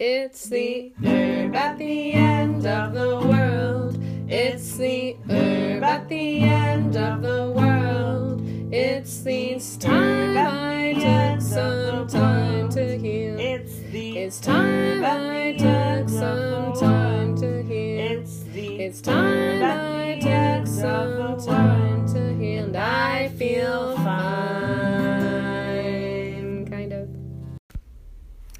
It's the herb at the end of the world. It's the herb at the end of the world. It's the time I took some time to heal. It's the It's time I took some time to heal. It's the It's time I took some time to heal. And I feel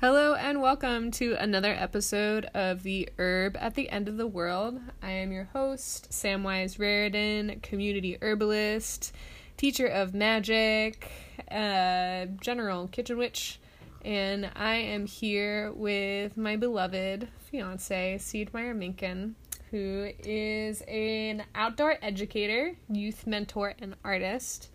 Hello and welcome to another episode of the Herb at the End of the World. I am your host, Samwise Raridan, community herbalist, teacher of magic, uh, general kitchen witch, and I am here with my beloved fiance, Seedmeyer Minkin, who is an outdoor educator, youth mentor, and artist.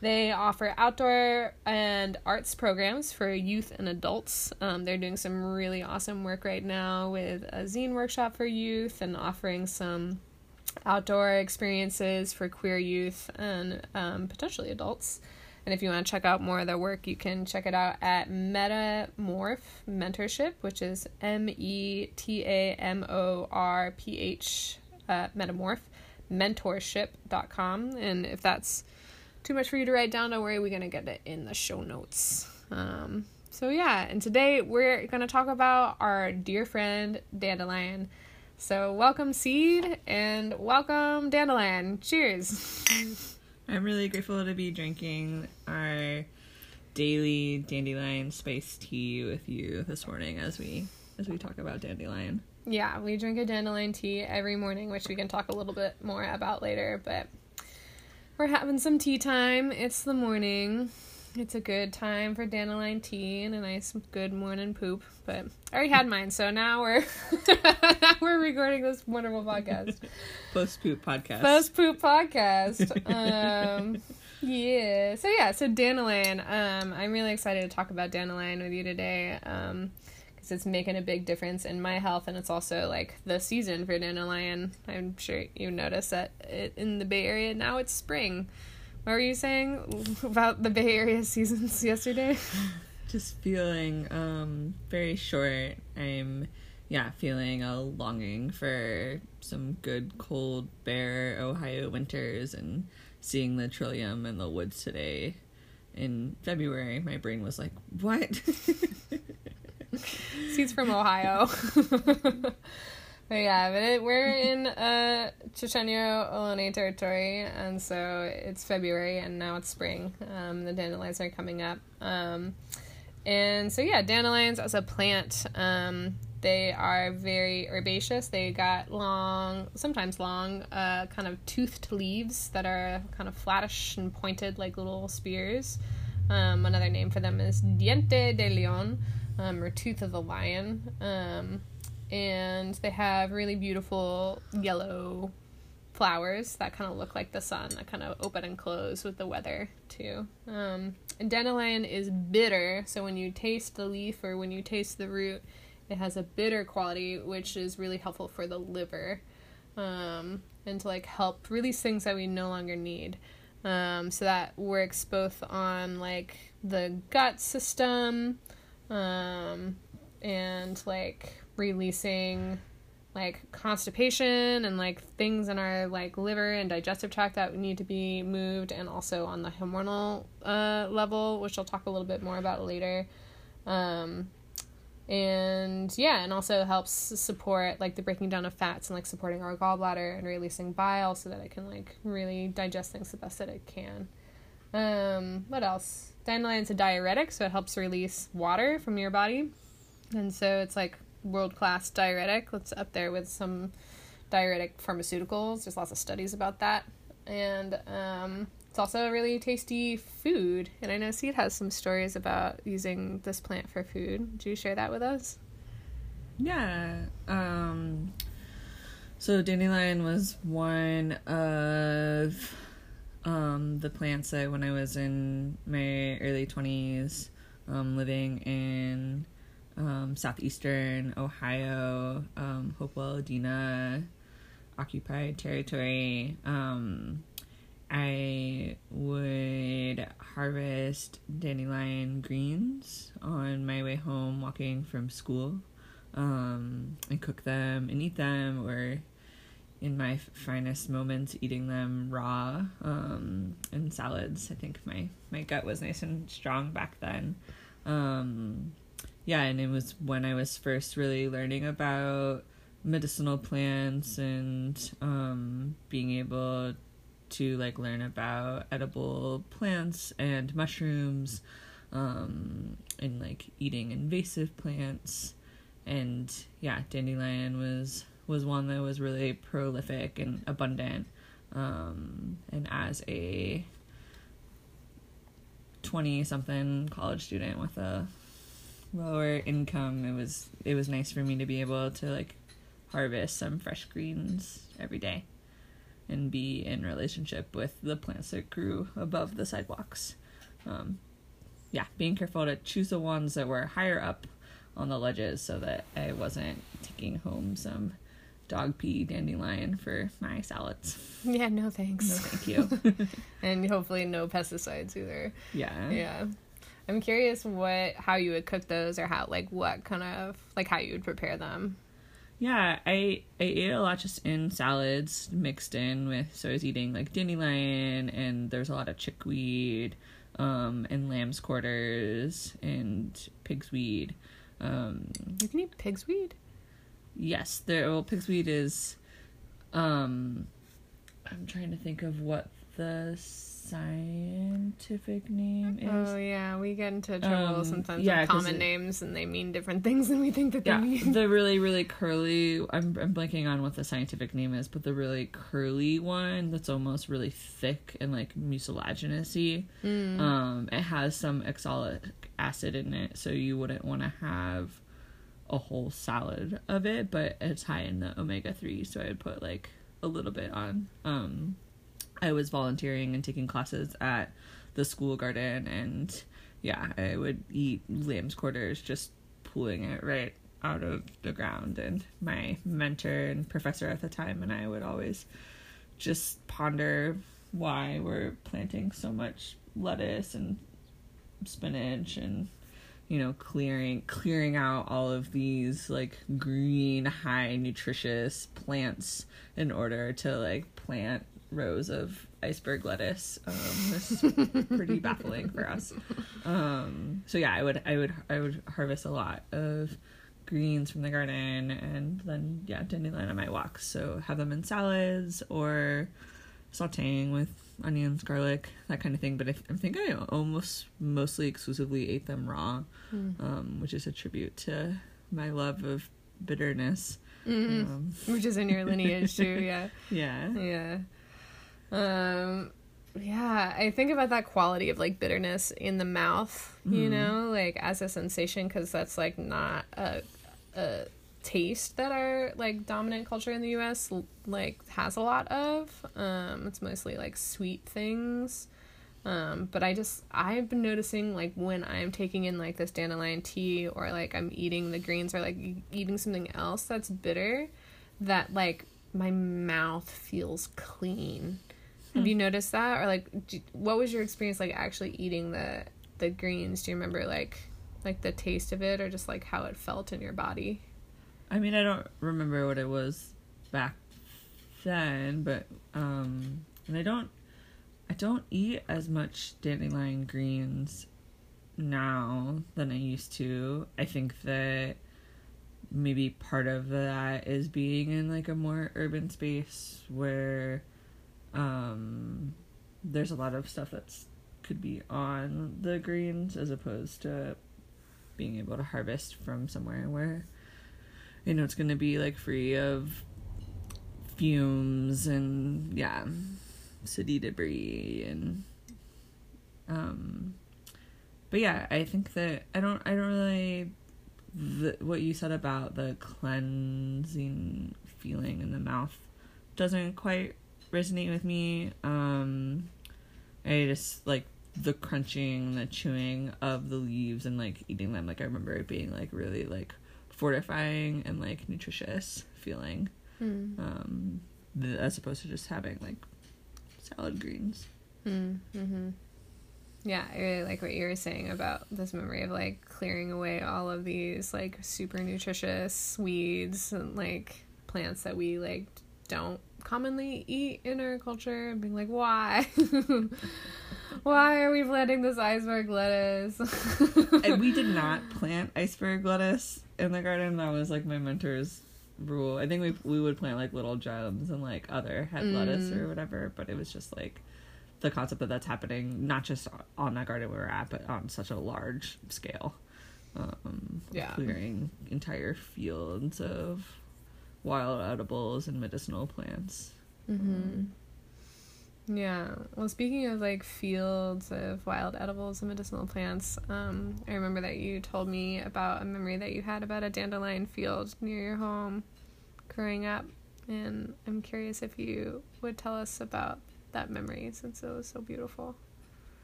They offer outdoor and arts programs for youth and adults. Um, they're doing some really awesome work right now with a zine workshop for youth and offering some outdoor experiences for queer youth and um, potentially adults. And if you want to check out more of their work, you can check it out at Metamorph Mentorship, which is M E T A M O R P H uh, Metamorph Mentorship.com. And if that's too much for you to write down, don't worry, we're going to get it in the show notes. Um, so, yeah, and today we're going to talk about our dear friend Dandelion. So, welcome, Seed, and welcome, Dandelion. Cheers. I'm really grateful to be drinking our daily dandelion spice tea with you this morning as we as we talk about dandelion. Yeah, we drink a dandelion tea every morning, which we can talk a little bit more about later, but we're having some tea time. It's the morning. It's a good time for dandelion tea and a nice good morning poop. But I already had mine, so now we're now we're recording this wonderful podcast. Post poop podcast. Post poop podcast. Um, yeah. So yeah. So dandelion. Um, I'm really excited to talk about dandelion with you today. Um, because it's making a big difference in my health, and it's also like the season for dandelion. I'm sure you noticed that it, in the Bay Area now it's spring. What were you saying about the Bay Area seasons yesterday? Just feeling um very short. I'm yeah, feeling a longing for some good cold bare Ohio winters and seeing the trillium in the woods today in February. My brain was like, "What?" Seeds from Ohio. but yeah, but it, we're in uh, Chochenyo Ohlone territory, and so it's February, and now it's spring. Um, the dandelions are coming up. Um, and so yeah, dandelions as a plant, um, they are very herbaceous. They got long, sometimes long, uh, kind of toothed leaves that are kind of flattish and pointed like little spears. Um, another name for them is diente de leon, um, or tooth of the lion. Um, and they have really beautiful yellow flowers that kind of look like the sun, that kind of open and close with the weather too. Um, and dandelion is bitter, so when you taste the leaf or when you taste the root, it has a bitter quality, which is really helpful for the liver, um, and to like help release things that we no longer need. Um, so that works both on like the gut system, um, and like releasing like constipation and like things in our like liver and digestive tract that need to be moved and also on the hormonal uh, level which i'll talk a little bit more about later. Um, and yeah and also helps support like the breaking down of fats and like supporting our gallbladder and releasing bile so that it can like really digest things the best that it can um, what else dandelion's a diuretic so it helps release water from your body and so it's like world class diuretic. It's up there with some diuretic pharmaceuticals. There's lots of studies about that. And um, it's also a really tasty food. And I know Seed has some stories about using this plant for food. Do you share that with us? Yeah. Um so dandelion was one of um the plants that when I was in my early 20s um living in um southeastern Ohio, um Hopewell Adena occupied territory um I would harvest dandelion greens on my way home walking from school um, and cook them and eat them, or in my finest moments, eating them raw um, in salads. I think my, my gut was nice and strong back then. Um, yeah, and it was when I was first really learning about medicinal plants and um, being able to like learn about edible plants and mushrooms um, and like eating invasive plants and yeah dandelion was was one that was really prolific and abundant um, and as a 20 something college student with a lower income it was it was nice for me to be able to like harvest some fresh greens every day and be in relationship with the plants that grew above the sidewalks. Um, yeah being careful to choose the ones that were higher up on the ledges so that i wasn't taking home some dog pee dandelion for my salads Yeah, no thanks. no thank you and hopefully no pesticides either. yeah Yeah. I'm curious what how you would cook those or how like what kind of like how you would prepare them. Yeah, I I ate a lot just in salads mixed in with so I was eating like dandelion and there's a lot of chickweed, um, and lamb's quarters and pig's weed. Um, You can eat pig's weed? Yes, there well pig's weed is um I'm trying to think of what the scientific name is. Oh yeah, we get into trouble Um, sometimes yeah, with common it- names and they mean different things than we think that they yeah, mean. the really really curly. I'm I'm blanking on what the scientific name is, but the really curly one that's almost really thick and like mucilaginous-y. Mm. Um, it has some oxalic acid in it, so you wouldn't want to have a whole salad of it, but it's high in the omega three, so I would put like a little bit on. Um, I was volunteering and taking classes at the school garden, and yeah, I would eat lamb's quarters, just pulling it right out of the ground. And my mentor and professor at the time and I would always just ponder why we're planting so much lettuce and spinach and you know clearing clearing out all of these like green high nutritious plants in order to like plant rows of iceberg lettuce. Um this is pretty baffling for us. Um so yeah i would i would i would harvest a lot of greens from the garden and then yeah dandelion on my walks so have them in salads or sauteing with onions garlic that kind of thing but i, I think i almost mostly exclusively ate them raw Mm. um, which is a tribute to my love of bitterness Mm-mm. um, Which is in your lineage too, yeah. yeah Yeah. Um yeah, I think about that quality of like bitterness in the mouth, you Mhm. know, like as a sensation cuz that's like not a a taste that our like dominant culture in the US like has a lot of. Um it's mostly like sweet things. Um but I just I've been noticing like when I'm taking in like this dandelion tea or like I'm eating the greens or like eating something else that's bitter that like my mouth feels clean. Have you noticed that, or like, do, what was your experience like actually eating the the greens? Do you remember like like the taste of it, or just like how it felt in your body? I mean, I don't remember what it was back then, but um, and I don't, I don't eat as much dandelion greens now than I used to. I think that maybe part of that is being in like a more urban space where um there's a lot of stuff that's could be on the greens as opposed to being able to harvest from somewhere where you know it's going to be like free of fumes and yeah city debris and um but yeah i think that i don't i don't really the, what you said about the cleansing feeling in the mouth doesn't quite resonate with me um i just like the crunching the chewing of the leaves and like eating them like i remember it being like really like fortifying and like nutritious feeling Mm. um th- as opposed to just having like salad greens Mm. Mm-hmm. yeah, I really like what you were saying about this memory of like clearing away all of these like super nutritious weeds and like plants that we like don't commonly eat in our culture and being like, why? why are we planting this iceberg lettuce? and we did not plant iceberg lettuce in the garden. That was like my mentor's rule. I think we we would plant like little gems and like other head lettuce or whatever, but it was just like the concept that that's happening not just on that garden we were at, but on such a large scale. Um, Yeah. clearing entire fields of wild edibles and medicinal plants. Mm-hmm. Yeah. Well, speaking of like fields of wild edibles and medicinal plants, um, I remember that you told me about a memory that you had about a dandelion field near your home growing up. And I'm curious if you would tell us about that memory since it was so beautiful.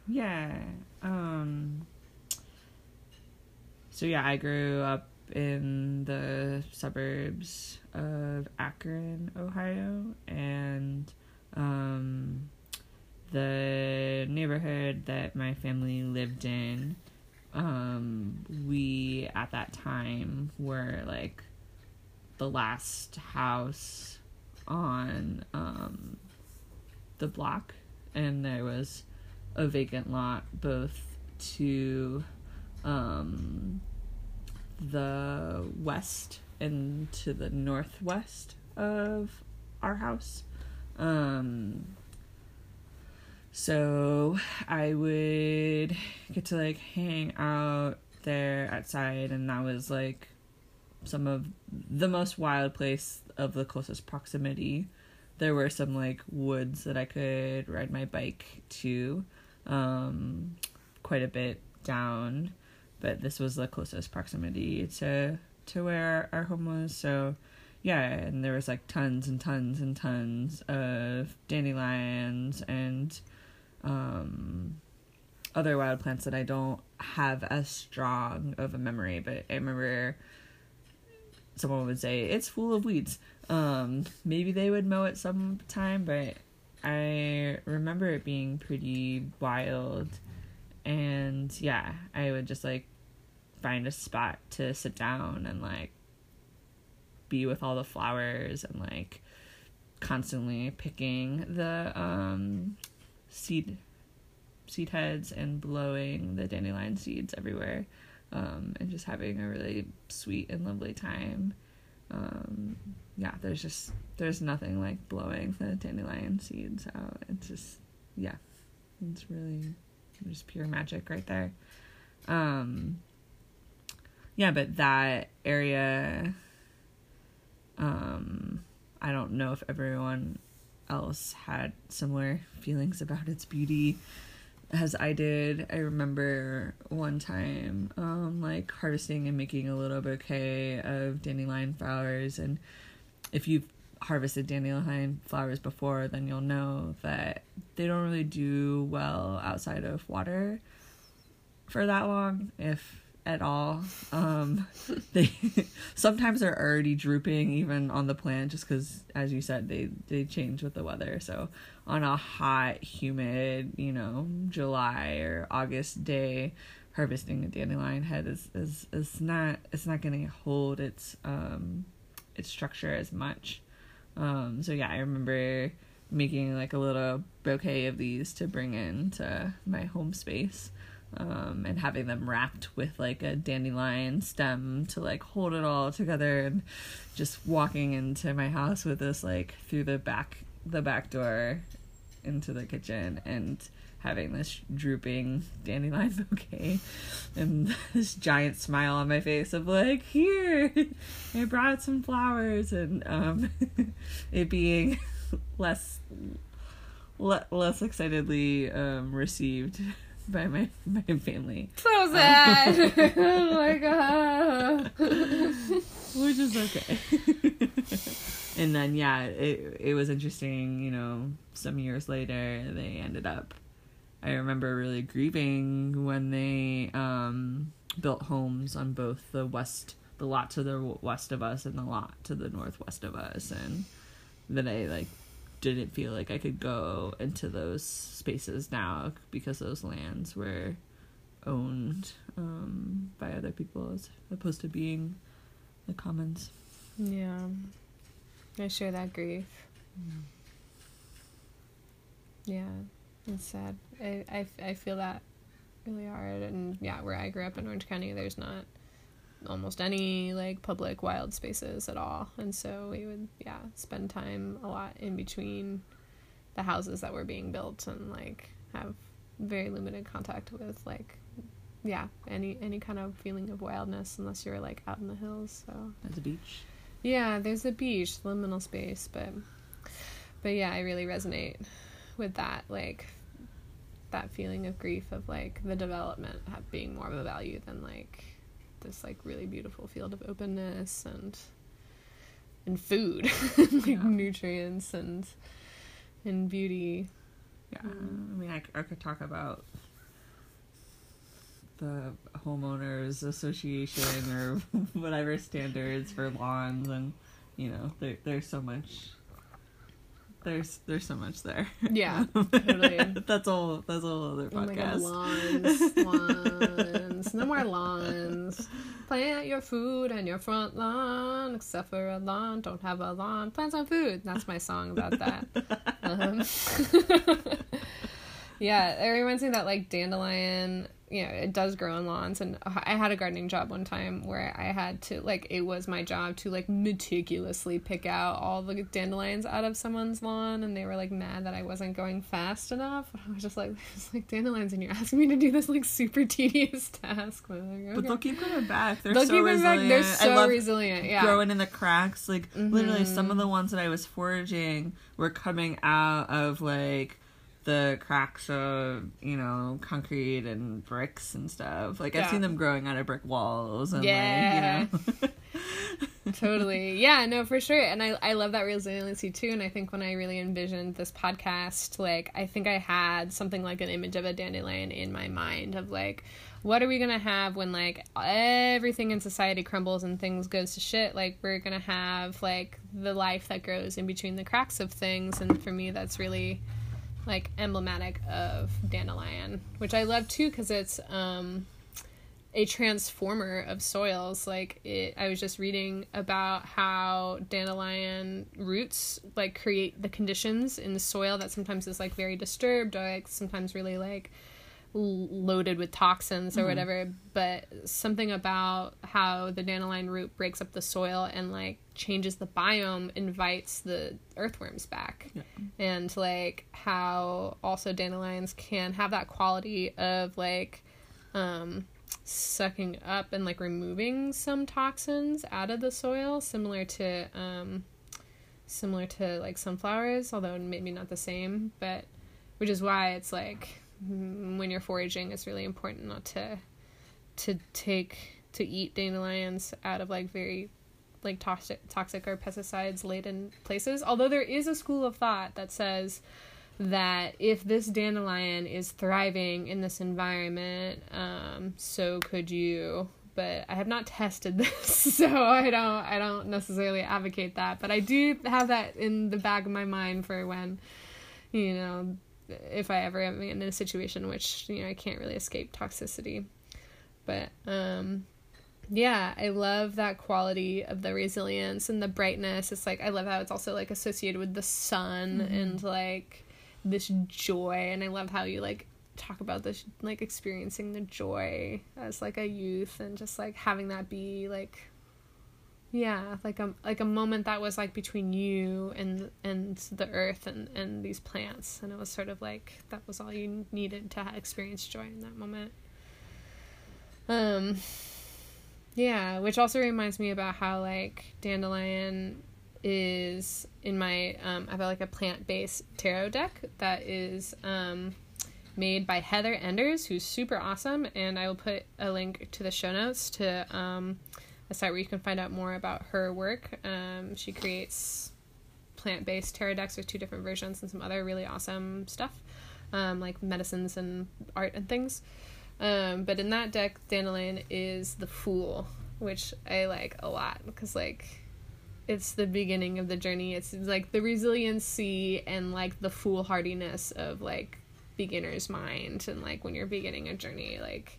Yeah. Um So yeah, I grew up in the suburbs of Akron, Ohio, and um the neighborhood that my family lived in um we at that time were like the last house on um the block. And there was a vacant lot both to um, the west and to the northwest of our house. Um, so I would get to like hang out there outside, and that was like some of the most wild place of the closest proximity there were some like woods that I could ride my bike to, um, quite a bit down, but this was the closest proximity to to where our home was. So, yeah, and there was like tons and tons and tons of dandelions and um, other wild plants that I don't have as strong of a memory, but I remember someone would say it's full of weeds. Um, maybe they would mow it sometime, but I remember it being pretty wild. And yeah, I would just like find a spot to sit down and like be with all the flowers and like constantly picking the um seed seed heads and blowing the dandelion seeds everywhere um, and just having a really sweet and lovely time. Um, yeah, there's just there's nothing like blowing the dandelion seeds out. It's just yeah, it's really just pure magic right there. Um, yeah, but that area, um, I don't know if everyone else had similar feelings about its beauty as I did. I remember one time, um, like harvesting and making a little bouquet of dandelion flowers. And if you've harvested dandelion flowers before, then you'll know that they don't really do well outside of water for that long, if at all. Um, they sometimes they're already drooping even on the plant, just because, as you said, they they change with the weather. So on a hot, humid, you know, July or August day, harvesting a dandelion head is is, is not it's not going to hold its um its structure as much. Um, so yeah, I remember making like a little bouquet of these to bring into my home space. Um, and having them wrapped with like a dandelion stem to like hold it all together and just walking into my house with this like through the back the back door into the kitchen and having this drooping dandelion bouquet and this giant smile on my face of like here i brought some flowers and um it being less le- less excitedly um received by my my family So sad. oh my god. which is okay. and then yeah, it it was interesting. You know, some years later, they ended up. I remember really grieving when they um, built homes on both the west, the lot to the west of us, and the lot to the northwest of us, and then I like didn't feel like I could go into those spaces now because those lands were owned um, by other people as opposed to being the commons. Yeah. I share that grief. Yeah, it's sad. I, I, I feel that really hard. And yeah, where I grew up in Orange County, there's not almost any like public wild spaces at all. And so we would, yeah, spend time a lot in between the houses that were being built and like have very limited contact with like yeah any any kind of feeling of wildness unless you're like out in the hills so At the beach. yeah, there's a beach, liminal space, but but yeah, I really resonate with that like that feeling of grief of like the development being more of a value than like this like really beautiful field of openness and and food like Yeah. nutrients and and beauty Yeah, Mm. I mean, I could talk about the homeowners association or whatever standards for lawns, and you know, there there's so much. There's there's so much there. Yeah, totally. that's all. That's all other Oh podcast. lawns, lawns, no more lawns. Plant your food on your front lawn, except for a lawn. Don't have a lawn. Plant some food. That's my song about that. Um, yeah, it reminds me of that like dandelion, you know, it does grow in lawns. And I had a gardening job one time where I had to like it was my job to like meticulously pick out all the dandelions out of someone's lawn, and they were like mad that I wasn't going fast enough. I was just like, there's like dandelions, and you're asking me to do this like super tedious task. But, like, But they'll keep coming back. They're They'll so keep coming back. resilient. They're so resilient. Yeah. growing in the cracks. Like literally, some of the mm-hmm. ones that I was foraging were coming out of like the cracks of you know concrete and bricks and stuff. Like I've seen them growing out of brick walls and Yeah. like you know. totally yeah no for sure and I, I love that resiliency too and i think when i really envisioned this podcast like i think i had something like an image of a dandelion in my mind of like what are we gonna have when like everything in society crumbles and things goes to shit like we're gonna have like the life that grows in between the cracks of things and for me that's really like emblematic of dandelion which i love too because it's um a transformer of soils. Like it i was just reading about how dandelion roots like create the conditions in the soil that sometimes is like very disturbed or like sometimes really like loaded with toxins or whatever but something about how the dandelion root breaks up the soil and like changes the biome invites the earthworms back Yeah. and like how also dandelions can have that quality of like um sucking up and like removing some toxins out of the soil similar to um similar to like sunflowers although maybe not the same but which is why it's like when you're foraging it's really important not to to take to eat dandelions out of like very like toxic toxic or pesticides laden places although there is a school of thought that says that if this dandelion is thriving in this environment, um, so could you. But I have not tested this, so I don't I don't necessarily advocate that. But I do have that in the back of my mind for when, you know, if I ever am in a situation in which you know I can't really escape toxicity. But um, yeah, I love that quality of the resilience and the brightness. It's like I love how it's also like associated with the sun and like this joy and I love how you like talk about this like experiencing the joy as like a youth and just like having that be like yeah, like a like a moment that was like between you and and the earth and and these plants and it was sort of like that was all you needed to experience joy in that moment. Um yeah, which also reminds me about how like dandelion is in my um I have got like a plant-based tarot deck that is um made by Heather Enders who's super awesome and I will put a link to the show notes to um a site where you can find out more about her work. Um she creates plant-based tarot decks with two different versions and some other really awesome stuff. Um like medicines and art and things. Um, but in that deck, Dandelion is the Fool, which I like a lot because like it's the beginning of the journey. It's like the resiliency and like the foolhardiness of like beginner's mind and like when you're beginning a journey, like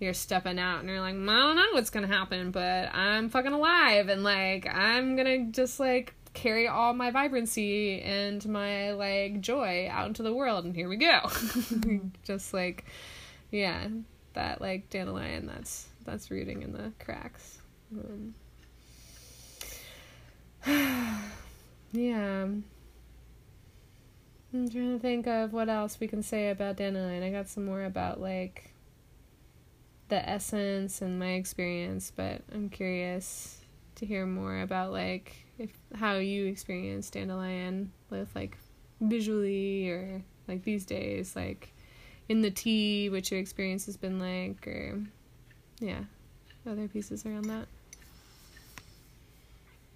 you're stepping out and you're like, I don't know what's gonna happen, but I'm fucking alive and like I'm gonna just like carry all my vibrancy and my like joy out into the world and here we go. just like yeah, that like dandelion that's that's rooting in the cracks. Um, yeah. I'm trying to think of what else we can say about dandelion. I got some more about like the essence and my experience, but I'm curious to hear more about like if how you experience dandelion with like visually or like these days, like in the tea, what your experience has been like, or yeah, other pieces around that.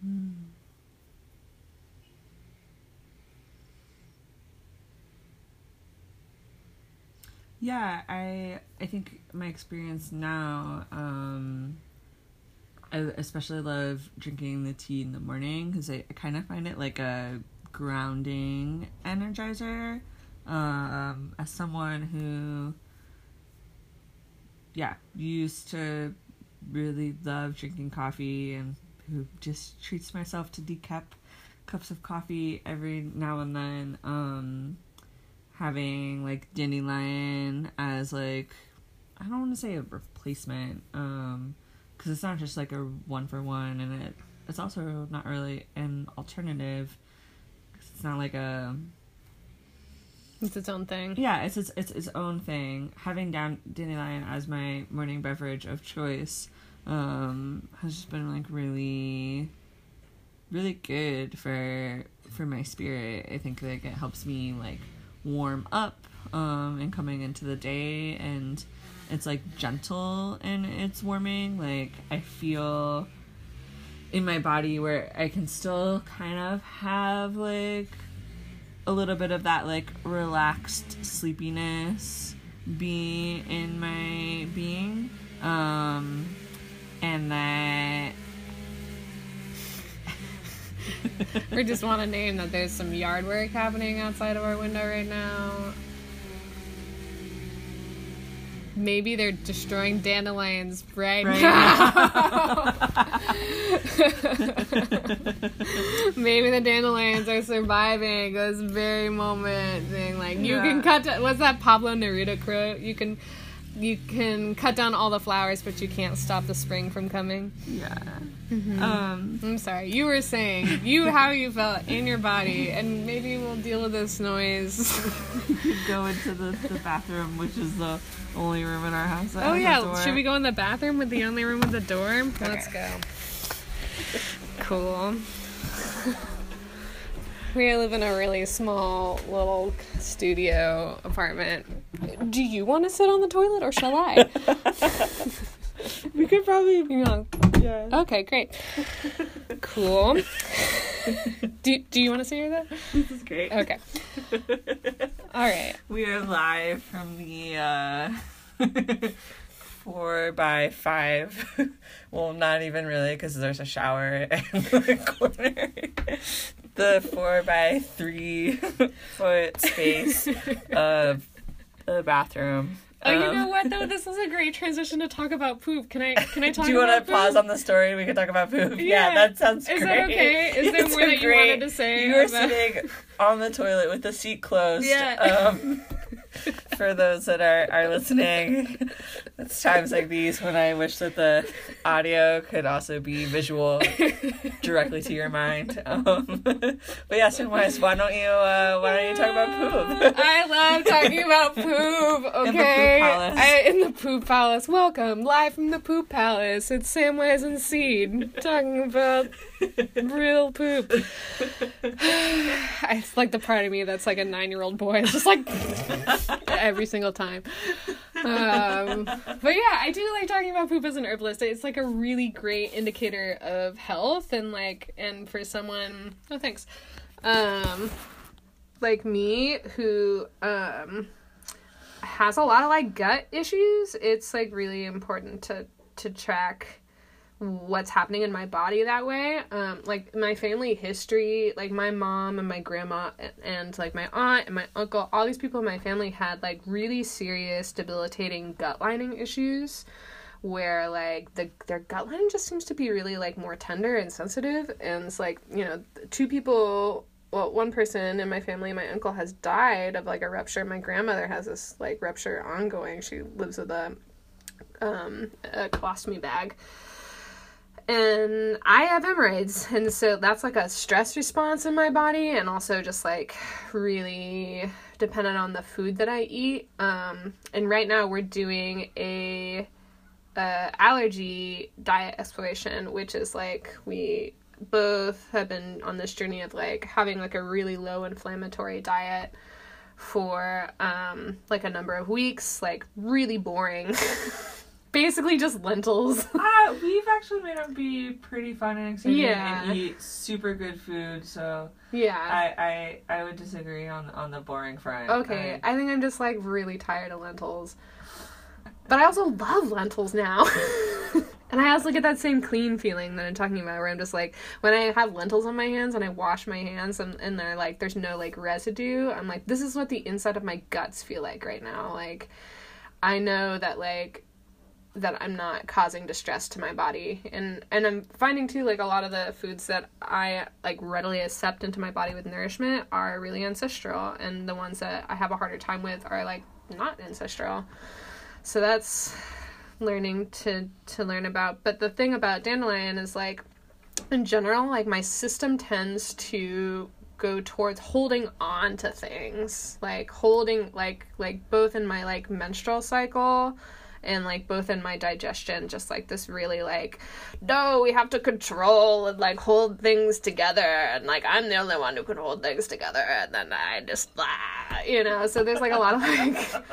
Mm. Yeah, I I think my experience now, um, I especially love drinking the tea in the morning because I, I kind of find it like a grounding energizer. Um, as someone who, yeah, used to really love drinking coffee and who just treats myself to decaf cups of coffee every now and then. Um, having like dandelion as like I don't want to say a replacement um because it's not just like a one for one and it it's also not really an alternative it's not like a it's its own thing. Yeah it's its it's its own thing. Having down dandelion as my morning beverage of choice um has just been like really really good for for my spirit. I think like it helps me like warm up um, and coming into the day and it's like gentle and it's warming. Like i feel in my body where i can still kind of have like a little bit of that like relaxed sleepiness be in my being um and that we just want to name that there's some yard work happening outside of our window right now. Maybe they're destroying dandelions right, right now. Maybe the dandelions are surviving this very moment, being like, you yeah. can cut. what's that Pablo Neruda quote? You can you can cut down all the flowers, but you can't stop the spring from coming. Yeah. Mm-hmm. Um, I'm sorry. You were saying you how you felt in your body, and maybe we'll deal with this noise. go into the, the bathroom, which is the only room in our house. oh yeah, should we go in the bathroom with the only room with the door? Okay. Let's go. Cool. We live in a really small little studio apartment. Do you want to sit on the toilet or shall I? we could probably. You know, yeah. Okay, great. Cool. do Do you want to say that? This is great. Okay. All right. We are live from the uh, four by five. well, not even really, because there's a shower in the corner the four by three foot space of the bathroom. Oh, um, you know what though? This is a great transition to talk about poop. Can I? Can I talk? Do you want to pause on the story? We can talk about poop. Yeah, yeah that sounds is great. Is that okay? Is there more that you wanted to say? You were about... sitting on the toilet with the seat closed. Yeah. Um, for those that are, are listening, it's times like these when I wish that the audio could also be visual directly to your mind. Um, but yeah, Wise, why don't you uh, why don't you talk about poop? I love talking about poop. Okay, in the poop palace. I, in the poop palace. Welcome live from the poop palace. It's Samwise and Seed talking about real poop. it's like the part of me that's like a nine year old boy. It's just like every single time. Um, but yeah, I do like talking about poop as an herbalist. It's like a really great indicator of health and like, and for someone, oh thanks, um, like me who um has a lot of like gut issues. It's like really important to to track what's happening in my body that way. Um, like my family history, like my mom and my grandma and, and, like my aunt and my uncle, all these people in my family had like really serious debilitating gut lining issues where like the their gut lining just seems to be really like more tender and sensitive and it's like, you know, two people well, one person in my family, my uncle has died of like a rupture. My grandmother has this like rupture ongoing. She lives with a um a colostomy bag and I have hemorrhoids, and so that's like a stress response in my body, and also just like really dependent on the food that I eat. Um, and right now we're doing a, a allergy diet exploration, which is like we both have been on this journey of like having like a really low inflammatory diet for um like a number of weeks, like really boring. basically just lentils. uh, we've actually made them be pretty fun and exciting yeah. and eat super good food. So yeah, I I, I would disagree on on the boring front. Okay, I, I think I'm just like really tired of lentils, but I also love lentils now. and I also get that same clean feeling that I'm talking about, where I'm just like, when I have lentils on my hands and I wash my hands and, and they're like, there's no like residue, I'm like, this is what the inside of my guts feel like right now. Like, I know that like that I'm not causing distress to my body. And and I'm finding too like a lot of the foods that I like readily accept into my body with nourishment are really ancestral and the ones that I have a harder time with are like not ancestral. So that's learning to to learn about. But the thing about dandelion is like in general like my system tends to go towards holding on to things like holding like like both in my like menstrual cycle and like both in my digestion just like this really like no we have to control and like hold things together and like i'm the only one who can hold things together and then i just blah, you know so there's like a lot of like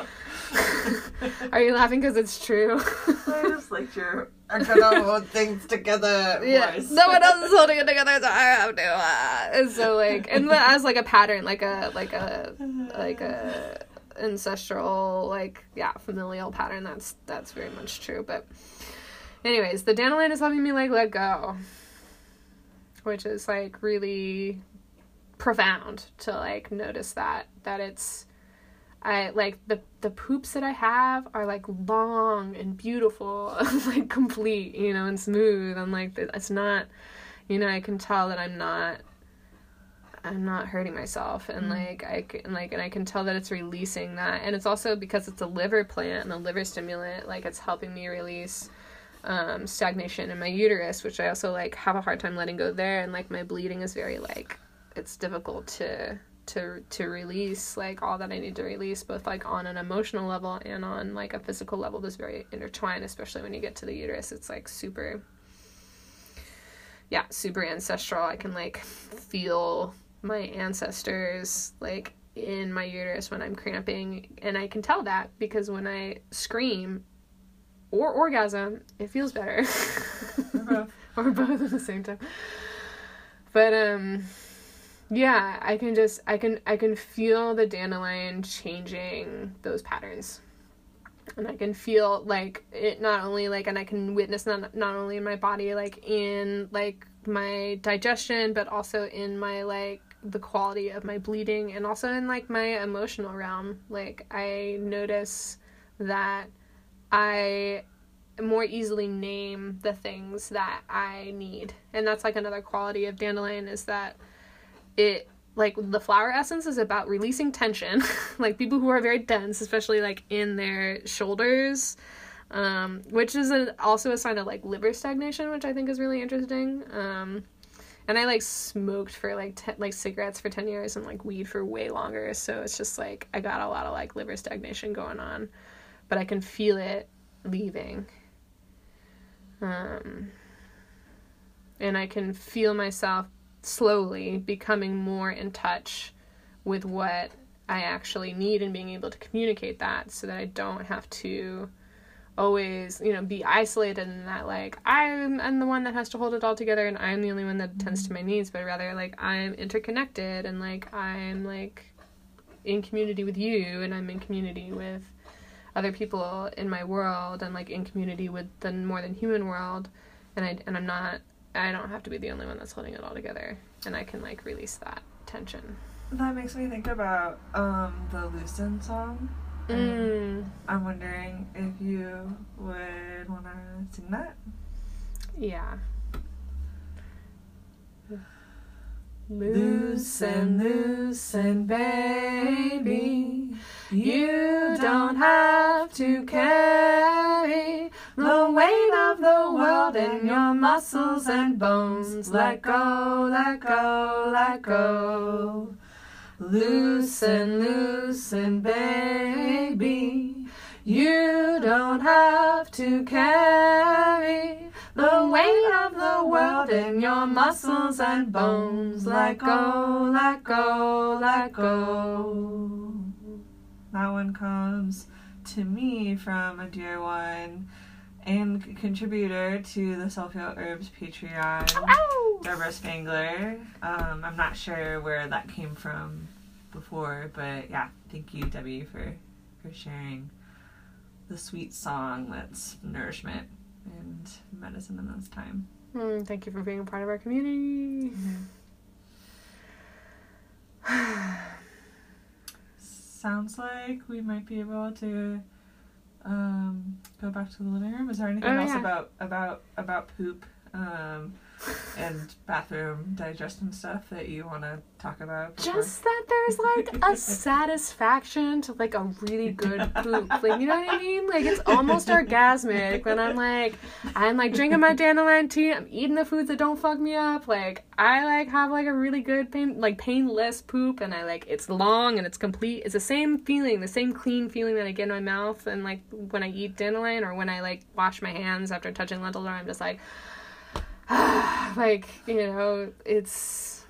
are you laughing because it's true i just like your I cannot hold things together. Yeah, voice. no one else is holding it together, so I have to. Uh, and so like, and as like a pattern, like a like a like a ancestral like yeah familial pattern that's that's very much true but anyways the dandelion is helping me like let go which is like really profound to like notice that that it's I like the the poops that I have are like long and beautiful, like complete, you know, and smooth. And like it's not, you know, I can tell that I'm not I'm not hurting myself and mm. like I can like and I can tell that it's releasing that and it's also because it's a liver plant and a liver stimulant like it's helping me release um, stagnation in my uterus which I also like have a hard time letting go there and like my bleeding is very like it's difficult to to to release like all that I need to release both like on an emotional level and on like a physical level is very intertwined especially when you get to the uterus it's like super yeah super ancestral I can like feel my ancestors like in my uterus when I'm cramping and I can tell that because when I scream or orgasm, it feels better. Or both. or both at the same time. But um yeah, I can just I can I can feel the dandelion changing those patterns. And I can feel like it not only like and I can witness not not only in my body like in like my digestion but also in my like the quality of my bleeding and also in like my emotional realm. Like I notice that I more easily name the things that I need. And that's like another quality of dandelion is that it like the flower essence is about releasing tension. like people who are very dense, especially like in their shoulders, um, which is a, also a sign of like liver stagnation, which I think is really interesting. Um, and I like smoked for like ten, like cigarettes for 10 years and like weed for way longer. So it's just like I got a lot of like liver stagnation going on but I can feel it leaving. Um and I can feel myself slowly becoming more in touch with what I actually need and being able to communicate that so that I don't have to always, you know, be isolated in that like I'm I'm the one that has to hold it all together and I'm the only one that tends to my needs, but rather like I'm interconnected and like I'm like in community with you and I'm in community with other people in my world and like in community with the more than human world and I and I'm not I don't have to be the only one that's holding it all together, and I can like release that tension. That makes me think about um, the Lucen song. Mm. I'm wondering if you would want to sing that. Yeah. Loose and loose and baby. You don't have to carry the weight of the world in your muscles and bones. Let go, let go, let go. Loosen, loosen, baby. You don't have to carry the weight of the world in your muscles and bones. Let go, let go, let go. That one comes to me from a dear one and c- contributor to the Self Heal Herbs Patreon, Ow! Deborah Spangler. Um, I'm not sure where that came from before, but yeah, thank you, Debbie, for, for sharing the sweet song that's nourishment and medicine in this time. Mm, thank you for being a part of our community. Sounds like we might be able to um, go back to the living room. Is there anything Oh, else yeah. about about about poop um, and bathroom digestion stuff that you want to talk about? before- Just that there's like a satisfaction to like a really good poop. Like you know what I mean? Like it's almost orgasmic when I'm like I'm like drinking my dandelion tea, I'm eating the foods that don't fuck me up. Like I like have like a really good pain like painless poop and I like it's long and it's complete. It's the same feeling, the same clean feeling that I get in my mouth and like when I eat dandelion or when I like wash my hands after touching lentil or I'm just like like, you know, it's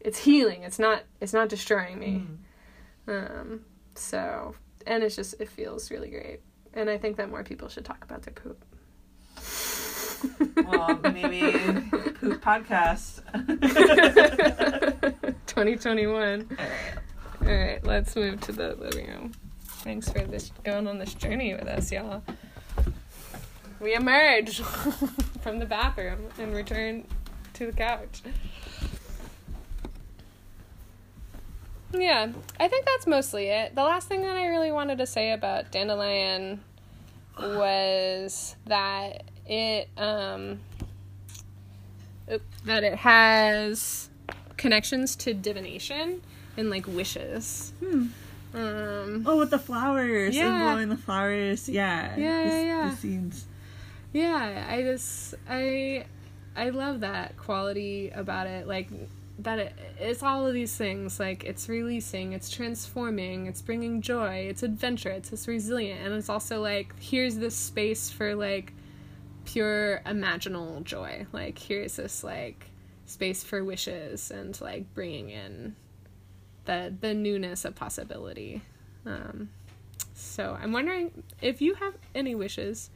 it's healing. It's not it's not destroying me. Mm. Um, so, and it's just, it feels really great. And I think that more people should talk about their poop. Well, maybe poop podcast. 2021. All right, let's move to the living room. Thanks for this going on this journey with us, y'all. We emerge from the bathroom and return to the couch. Yeah, I think that's mostly it. The last thing that I really wanted to say about Dandelion was that it um that it has connections to divination and like wishes. Hmm. Um Oh, with the flowers Yeah. and blowing the flowers. Yeah. Yeah, yeah, yeah. The scenes. Yeah, I just I I love that quality about it. Like that it, it's all of these things like it's releasing it's transforming it's bringing joy it's adventure it's resilient and it's also like here's this space for like pure imaginal joy like here's this like space for wishes and like bringing in the the newness of possibility um so i'm wondering if you have any wishes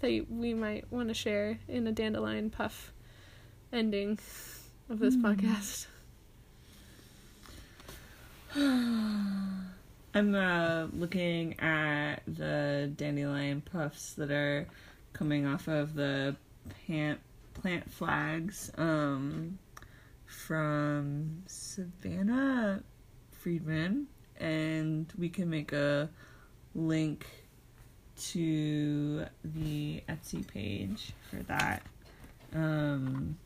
that we might want to share in a dandelion puff ending of this podcast. I'm uh, looking at the dandelion puffs that are coming off of the plant plant flags um, from Savannah Friedman, and we can make a link to the Etsy page for that. Um,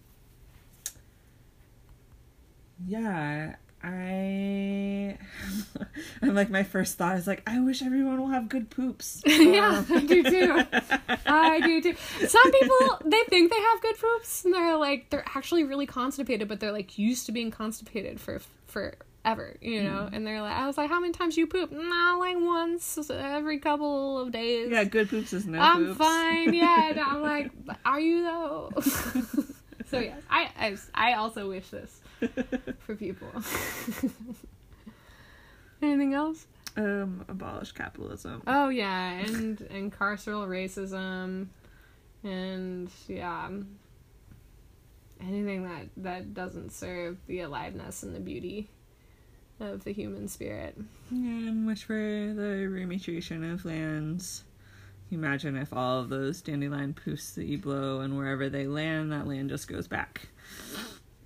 yeah, I I'm like my first thought is like I wish everyone will have good poops. yeah, I do too. I do too. Some people they think they have good poops, and they're like they're actually really constipated, but they're like used to being constipated for, for forever, you know. And they're like, I was like, how many times you poop? No, like once every couple of days. yeah, good poops is no I'm poops. fine. Yeah, and I'm like, are you though? so yes, I, I I also wish this for people. Anything else? um, abolish capitalism. Oh yeah, and and carceral racism, and yeah, anything that that doesn't serve the aliveness and the beauty of the human spirit. And wish for the rematriation of lands imagine if all of those dandelion poofs that you blow and wherever they land, that land just goes back.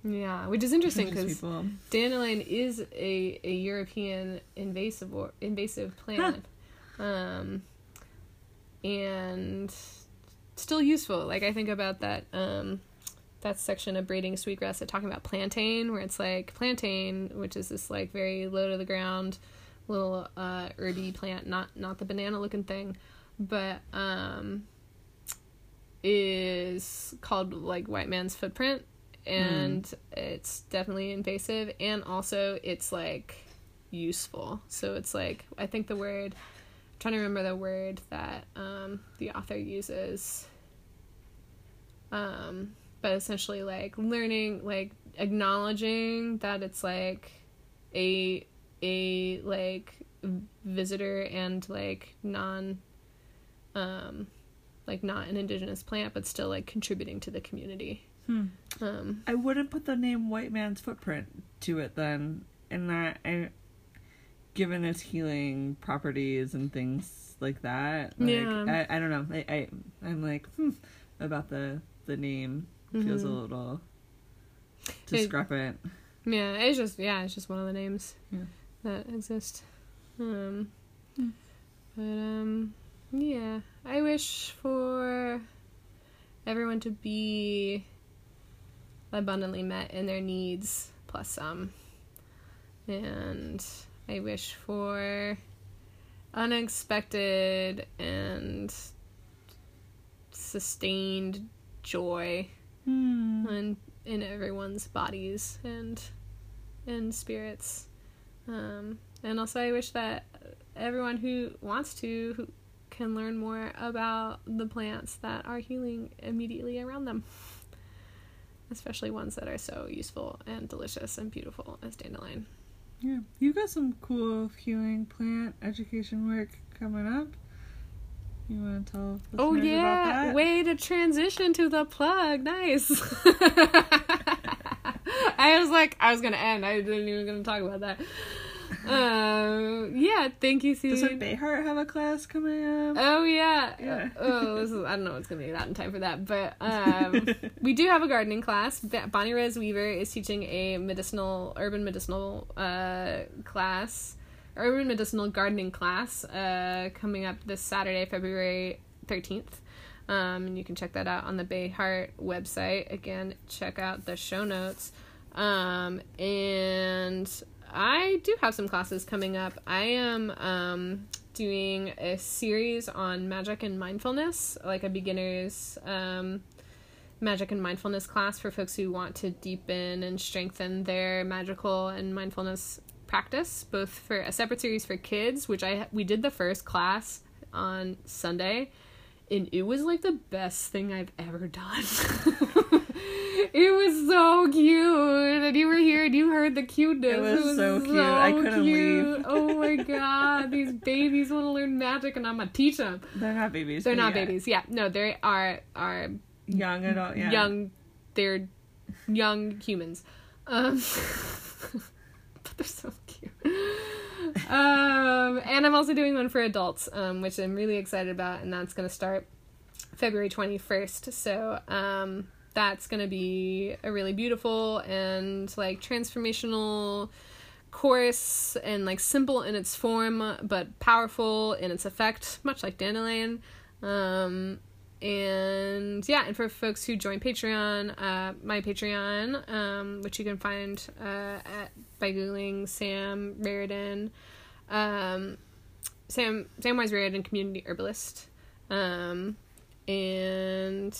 Yeah, which is interesting because dandelion is a, a European invasive or invasive plant, um, and still useful. Like I think about that um, that section of braiding sweetgrass talking about plantain, where it's like plantain, which is this like very low to the ground little uh, herby plant, not not the banana looking thing, but um, is called like white man's footprint and it's definitely invasive and also it's like useful. So it's like i think the word I'm trying to remember the word that um, the author uses um, but essentially like learning like acknowledging that it's like a a like visitor and like non um like not an indigenous plant but still like contributing to the community Hmm. um I wouldn't put the name White Man's Footprint to it then, and that I, given its healing properties and things like that. Like, Yeah. I, I don't know. I, I I'm like hmm, about the the name feels a Mhm. little discrepant. Yeah, it's just yeah, it's just one of the names Yeah. that exist. Um, Hmm. but um, yeah, I wish for everyone to be abundantly met in their needs plus some, and I wish for unexpected and sustained joy Hmm. in in everyone's bodies and and spirits um and also i wish that everyone who wants to who can learn more about the plants that are healing immediately around them especially ones that are so useful and delicious and beautiful as dandelion Yeah, you got some cool healing plant education work coming up. You want to tell oh yeah that? way to transition to the plug nice i was like i was gonna end i didn't even gonna talk about that um yeah thank you Susan. Does Seed. like Bayheart have a class coming up? Oh yeah. Yeah. oh, this is, I don't know what's gonna be out in time for that, but um, we do have a gardening class. Bonnie Rose Weaver is teaching a medicinal, urban medicinal uh, class, urban medicinal gardening class uh, coming up this Saturday, February thirteenth. Um, and you can check that out on the Bay Heart website. Again, check out the show notes. Um, and I do have some classes coming up. I am um, doing a series on magic and mindfulness, like a beginner's um, magic and mindfulness class for folks who want to deepen and strengthen their magical and mindfulness practice, both for a separate series for kids, which I we did the first class on Sunday, and it was like the best thing I've ever done. it was so cute, and you were here and you heard the cuteness. It was so cute. I couldn't cute. leave. oh my god, these babies want to learn magic, and I'm gonna teach them. They're not babies. They're not yeah. babies. Yeah, no, they are are Young adult. Yeah. young. They're young humans. Um, they're so cute. Um, and I'm also doing one for adults, um, which I'm really excited about, and that's going to start February 21st. So um, that's going to be a really beautiful and like transformational course and like simple in its form but powerful in its effect much like dandelion um and yeah and for folks who join patreon uh my patreon um which you can find uh at by googling sam Raridan, um sam samwise Raridan community herbalist um and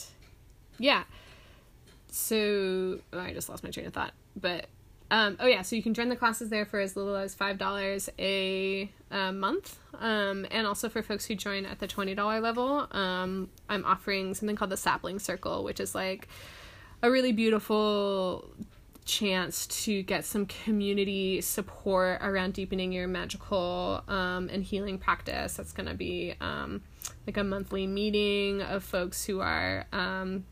yeah. So oh, i just lost my train of thought but um, oh yeah, so you can join the classes there for as little as five dollars a month, um, and also for folks who join at the twenty dollar level, um, I'm offering something called the Sapling Circle, which is like a really beautiful chance to get some community support around deepening your magical um, and healing practice. That's going to be um, like a monthly meeting of folks who are um,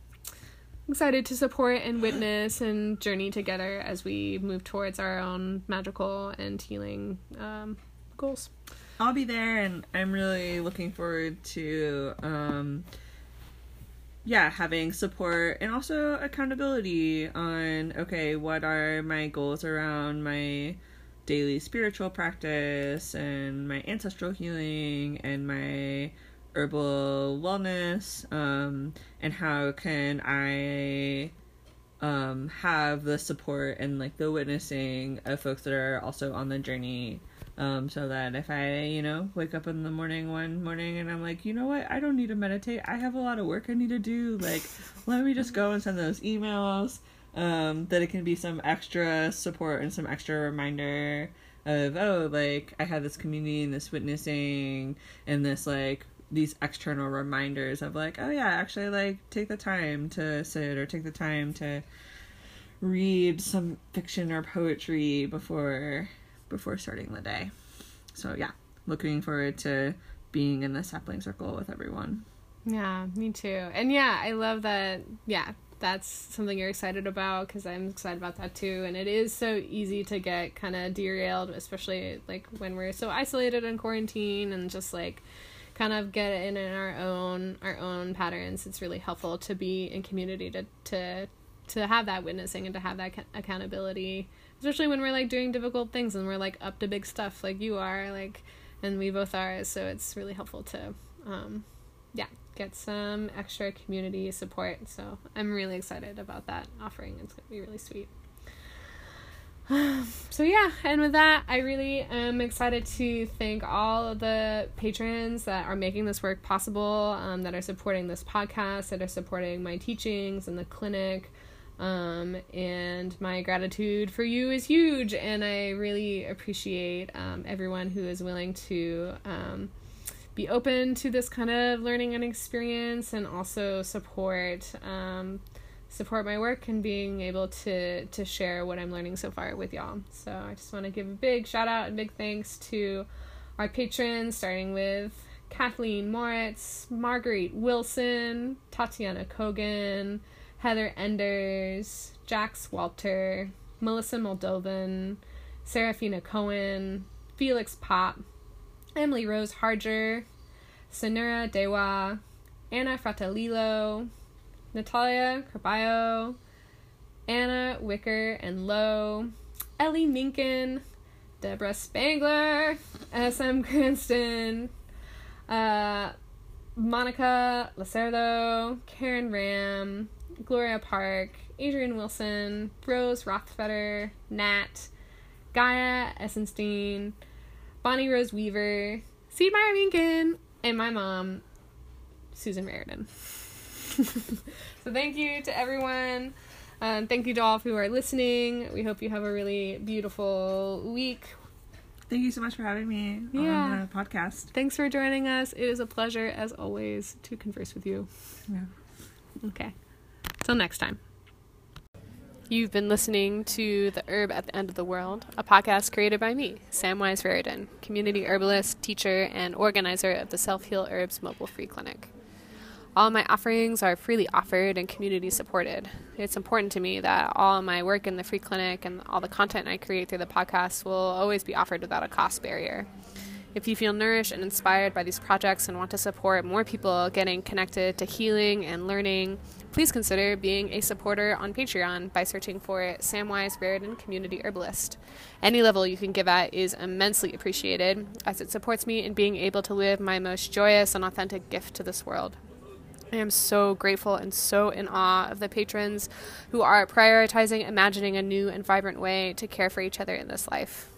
excited to support and witness and journey together as we move towards our own magical and healing um, goals. I'll be there, and I'm really looking forward to, um, yeah, having support and also accountability on okay, what are my goals around my daily spiritual practice and my ancestral healing and my herbal wellness, um, and how can I um, have the support and like the witnessing of folks that are also on the journey um, so that if I, you know, wake up in the morning one morning and I'm like, you know what, I don't need to meditate. I have a lot of work I need to do. Like, let me just go and send those emails. Um, that it can be some extra support and some extra reminder of, oh, like, I have this community and this witnessing and this, like, these external reminders of, like, oh, yeah, actually, like, take the time to sit or take the time to read some fiction or poetry before before starting the day. So yeah, looking forward to being in the sapling circle with everyone. Yeah, me too. And yeah, I love that. Yeah, that's something you're excited about because I'm excited about that too. And it is so easy to get kind of derailed, especially like when we're so isolated in quarantine and just like kind of get in, in our own our own patterns. It's really helpful to be in community to to to have that witnessing and to have that accountability especially when we're like doing difficult things and we're like up to big stuff like you are like and we both are so it's really helpful to um yeah get some extra community support. So i'm really excited about that offering. It's gonna be really sweet. So yeah and with that i really am excited to thank all of the patrons that are making this work possible um, that are supporting this podcast that are supporting my teachings and the clinic um, and my gratitude for you is huge, and I really appreciate um, everyone who is willing to um, be open to this kind of learning and experience, and also support um, support my work and being able to to share what I'm learning so far with y'all. So I just want to give a big shout out and big thanks to our patrons, starting with Kathleen Moritz, Marguerite Wilson, Tatiana Kogan. Heather Enders, Jax Walter, Melissa Moldovan, Serafina Cohen, Felix Pop, Emily Rose Harger, Sonura Dewa, Anna Fratellillo, Natalia Carballo, Anna Wicker and Lowe, Ellie Minkin, Deborah Spangler, SM Cranston, uh, Monica Lacerdo, Karen Ram, Gloria Park, Adrian Wilson, Rose Rothfeder, Nat, Gaia Essenstein, Bonnie Rose Weaver, Seedmeyer Minkin, and my mom, Susan Raridan. so thank you to everyone. Um, thank you to all who are listening. We hope you have a really beautiful week. Thank you so much for having me yeah. on the podcast. Thanks for joining us. It is a pleasure, as always, to converse with you. Yeah. Okay. Till next time. You've been listening to The Herb at the End of the World, a podcast created by me, Samwise Raridan, community herbalist, teacher, and organizer of the Self Heal Herbs Mobile Free Clinic. All my offerings are freely offered and community supported. It's important to me that all my work in the free clinic and all the content I create through the podcast will always be offered without a cost barrier. If you feel nourished and inspired by these projects and want to support more people getting connected to healing and learning, please consider being a supporter on Patreon by searching for Samwise Raridan Community Herbalist. Any level you can give at is immensely appreciated, as it supports me in being able to live my most joyous and authentic gift to this world. I am so grateful and so in awe of the patrons who are prioritizing imagining a new and vibrant way to care for each other in this life.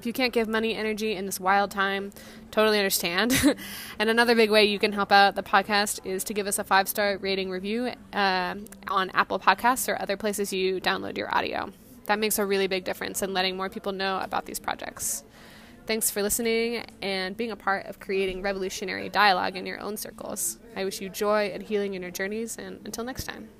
If you can't give money energy in this wild time, totally understand. and another big way you can help out the podcast is to give us a five star rating review uh, on Apple Podcasts or other places you download your audio. That makes a really big difference in letting more people know about these projects. Thanks for listening and being a part of creating revolutionary dialogue in your own circles. I wish you joy and healing in your journeys, and until next time.